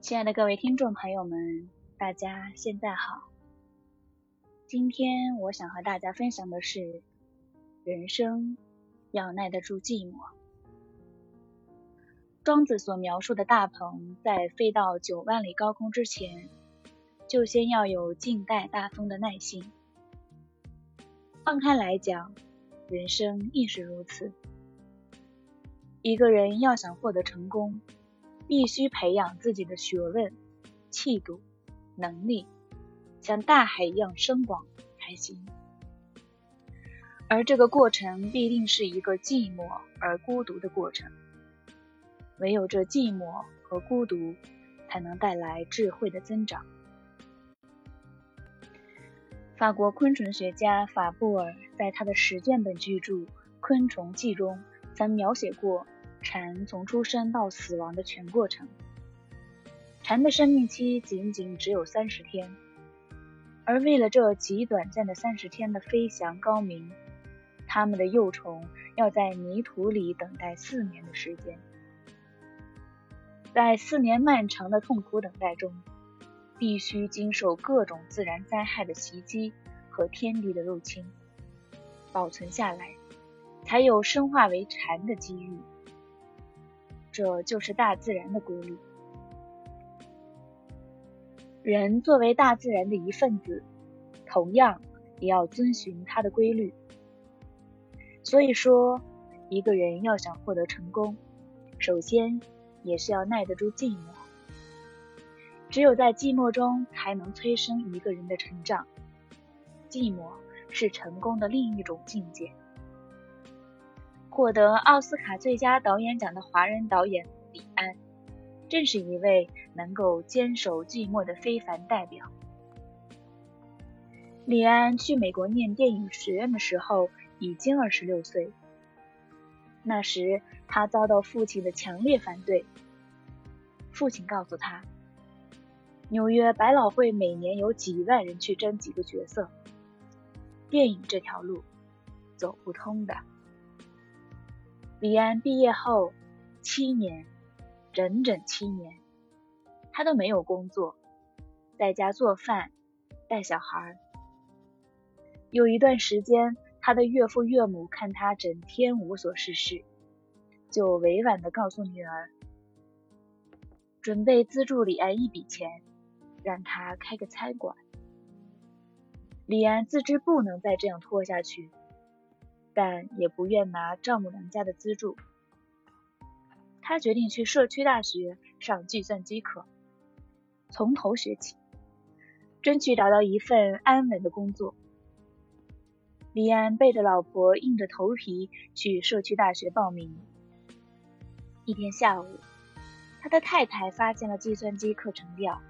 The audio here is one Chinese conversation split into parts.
亲爱的各位听众朋友们，大家现在好。今天我想和大家分享的是，人生要耐得住寂寞。庄子所描述的大鹏，在飞到九万里高空之前，就先要有静待大风的耐心。放开来讲，人生亦是如此。一个人要想获得成功，必须培养自己的学问、气度、能力，像大海一样深广才行。而这个过程必定是一个寂寞而孤独的过程。唯有这寂寞和孤独，才能带来智慧的增长。法国昆虫学家法布尔在他的十卷本巨著《昆虫记》中，曾描写过。蝉从出生到死亡的全过程。蝉的生命期仅仅只有三十天，而为了这极短暂的三十天的飞翔高明，它们的幼虫要在泥土里等待四年的时间。在四年漫长的痛苦等待中，必须经受各种自然灾害的袭击和天敌的入侵，保存下来，才有生化为蝉的机遇。这就是大自然的规律。人作为大自然的一份子，同样也要遵循它的规律。所以说，一个人要想获得成功，首先也是要耐得住寂寞。只有在寂寞中，才能催生一个人的成长。寂寞是成功的另一种境界。获得奥斯卡最佳导演奖的华人导演李安，正是一位能够坚守寂寞的非凡代表。李安去美国念电影学院的时候已经二十六岁，那时他遭到父亲的强烈反对。父亲告诉他，纽约百老汇每年有几万人去争几个角色，电影这条路走不通的。李安毕业后七年，整整七年，他都没有工作，在家做饭、带小孩。有一段时间，他的岳父岳母看他整天无所事事，就委婉的告诉女儿，准备资助李安一笔钱，让他开个餐馆。李安自知不能再这样拖下去。但也不愿拿丈母娘家的资助，他决定去社区大学上计算机课，从头学起，争取找到一份安稳的工作。李安背着老婆，硬着头皮去社区大学报名。一天下午，他的太太发现了计算机课程表，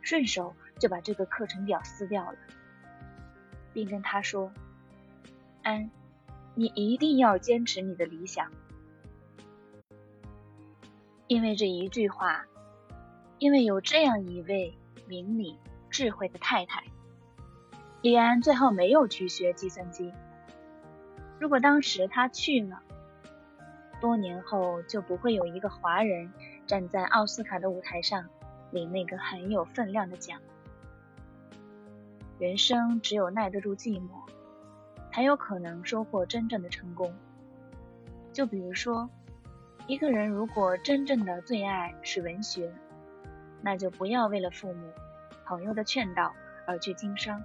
顺手就把这个课程表撕掉了，并跟他说：“安。”你一定要坚持你的理想，因为这一句话，因为有这样一位明理、智慧的太太，李安最后没有去学计算机。如果当时他去了，多年后就不会有一个华人站在奥斯卡的舞台上领那个很有分量的奖。人生只有耐得住寂寞。才有可能收获真正的成功。就比如说，一个人如果真正的最爱是文学，那就不要为了父母、朋友的劝导而去经商；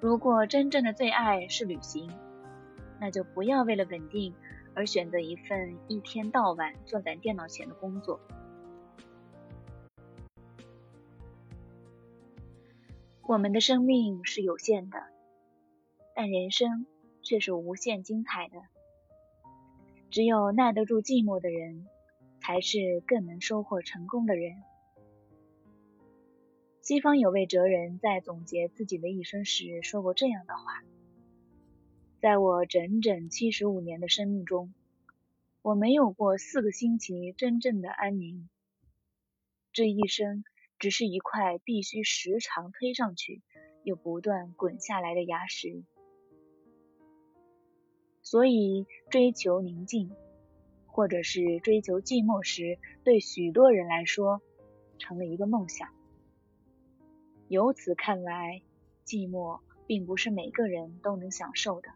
如果真正的最爱是旅行，那就不要为了稳定而选择一份一天到晚坐在电脑前的工作。我们的生命是有限的。但人生却是无限精彩的。只有耐得住寂寞的人，才是更能收获成功的人。西方有位哲人在总结自己的一生时说过这样的话：“在我整整七十五年的生命中，我没有过四个星期真正的安宁。这一生只是一块必须时常推上去又不断滚下来的牙石。”所以，追求宁静，或者是追求寂寞时，对许多人来说，成了一个梦想。由此看来，寂寞并不是每个人都能享受的。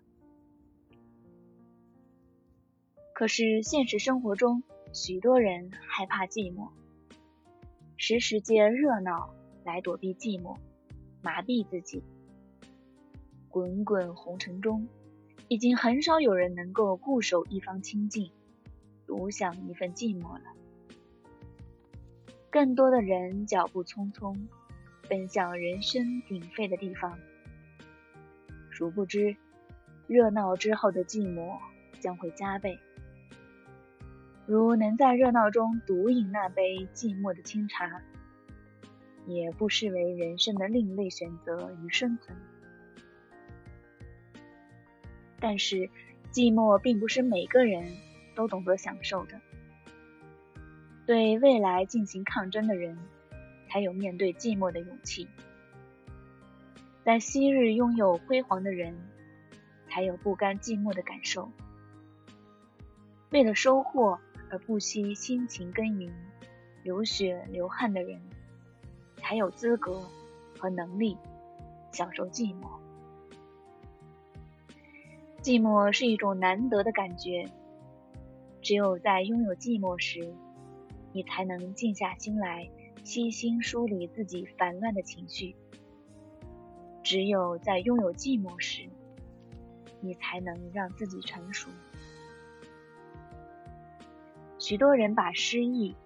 可是现实生活中，许多人害怕寂寞，时时借热闹来躲避寂寞，麻痹自己。滚滚红尘中，已经很少有人能够固守一方清静，独享一份寂寞了。更多的人脚步匆匆，奔向人声鼎沸的地方，殊不知，热闹之后的寂寞将会加倍。如能在热闹中独饮那杯寂寞的清茶，也不失为人生的另类选择与生存。但是，寂寞并不是每个人都懂得享受的。对未来进行抗争的人，才有面对寂寞的勇气；在昔日拥有辉煌的人，才有不甘寂寞的感受。为了收获而不惜辛勤耕耘、流血流汗的人，才有资格和能力享受寂寞。寂寞是一种难得的感觉，只有在拥有寂寞时，你才能静下心来，细心梳理自己烦乱的情绪；只有在拥有寂寞时，你才能让自己成熟。许多人把失意、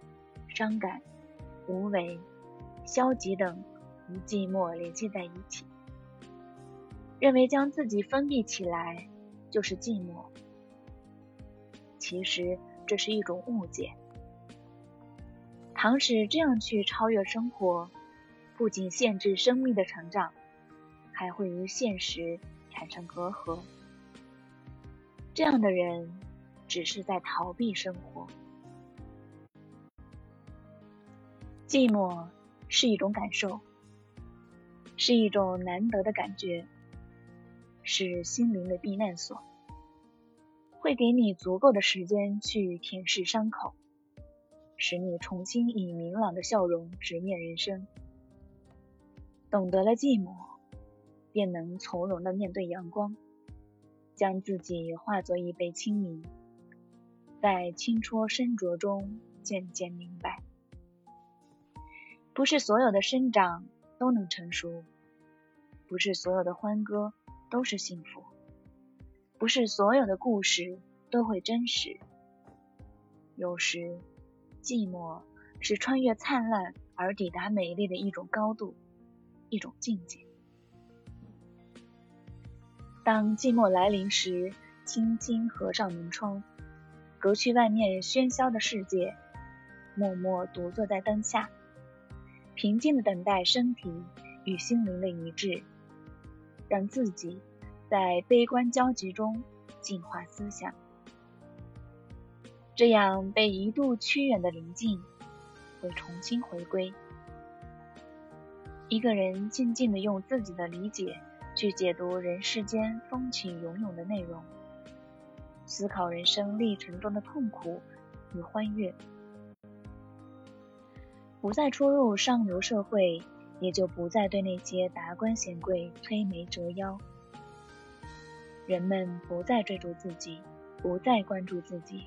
伤感、无为、消极等与寂寞联系在一起，认为将自己封闭起来。就是寂寞，其实这是一种误解。倘使这样去超越生活，不仅限制生命的成长，还会与现实产生隔阂。这样的人只是在逃避生活。寂寞是一种感受，是一种难得的感觉。是心灵的避难所，会给你足够的时间去舔舐伤口，使你重新以明朗的笑容直面人生。懂得了寂寞，便能从容的面对阳光，将自己化作一杯清明，在清浊深浊中渐渐明白，不是所有的生长都能成熟，不是所有的欢歌。都是幸福，不是所有的故事都会真实。有时，寂寞是穿越灿烂而抵达美丽的一种高度，一种境界。当寂寞来临时，轻轻合上门窗，隔去外面喧嚣的世界，默默独坐在灯下，平静的等待身体与心灵的一致。让自己在悲观焦急中净化思想，这样被一度屈远的宁静会重新回归。一个人静静的用自己的理解去解读人世间风起涌涌的内容，思考人生历程中的痛苦与欢悦，不再出入上流社会。也就不再对那些达官显贵摧眉折腰，人们不再追逐自己，不再关注自己，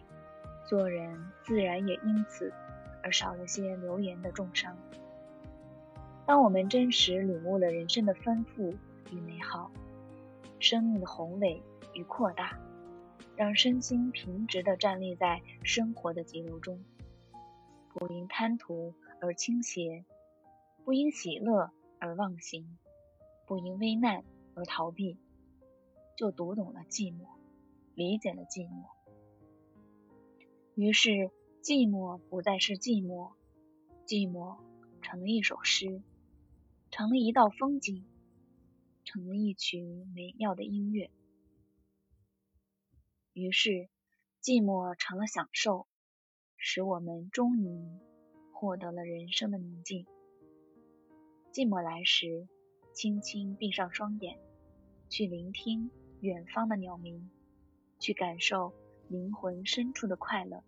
做人自然也因此而少了些流言的重伤。当我们真实领悟了人生的丰富与美好，生命的宏伟与扩大，让身心平直地站立在生活的急流中，不因贪图而倾斜。不因喜乐而忘形，不因危难而逃避，就读懂了寂寞，理解了寂寞。于是，寂寞不再是寂寞，寂寞成了一首诗，成了一道风景，成了一曲美妙的音乐。于是，寂寞成了享受，使我们终于获得了人生的宁静。寂寞来时，轻轻闭上双眼，去聆听远方的鸟鸣，去感受灵魂深处的快乐。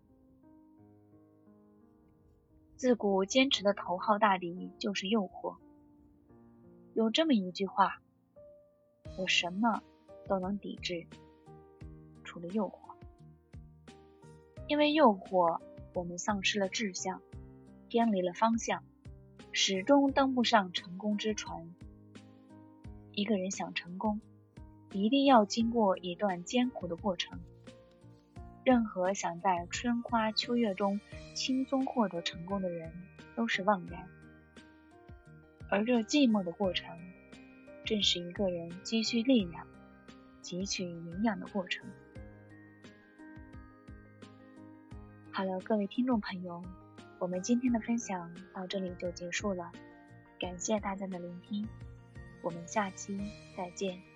自古坚持的头号大敌就是诱惑。有这么一句话：我什么都能抵制，除了诱惑。因为诱惑，我们丧失了志向，偏离了方向，始终登不上成功之船。一个人想成功，一定要经过一段艰苦的过程。任何想在春花秋月中轻松获得成功的人，都是妄然。而这寂寞的过程，正是一个人积蓄力量、汲取营养的过程。好了，各位听众朋友，我们今天的分享到这里就结束了，感谢大家的聆听，我们下期再见。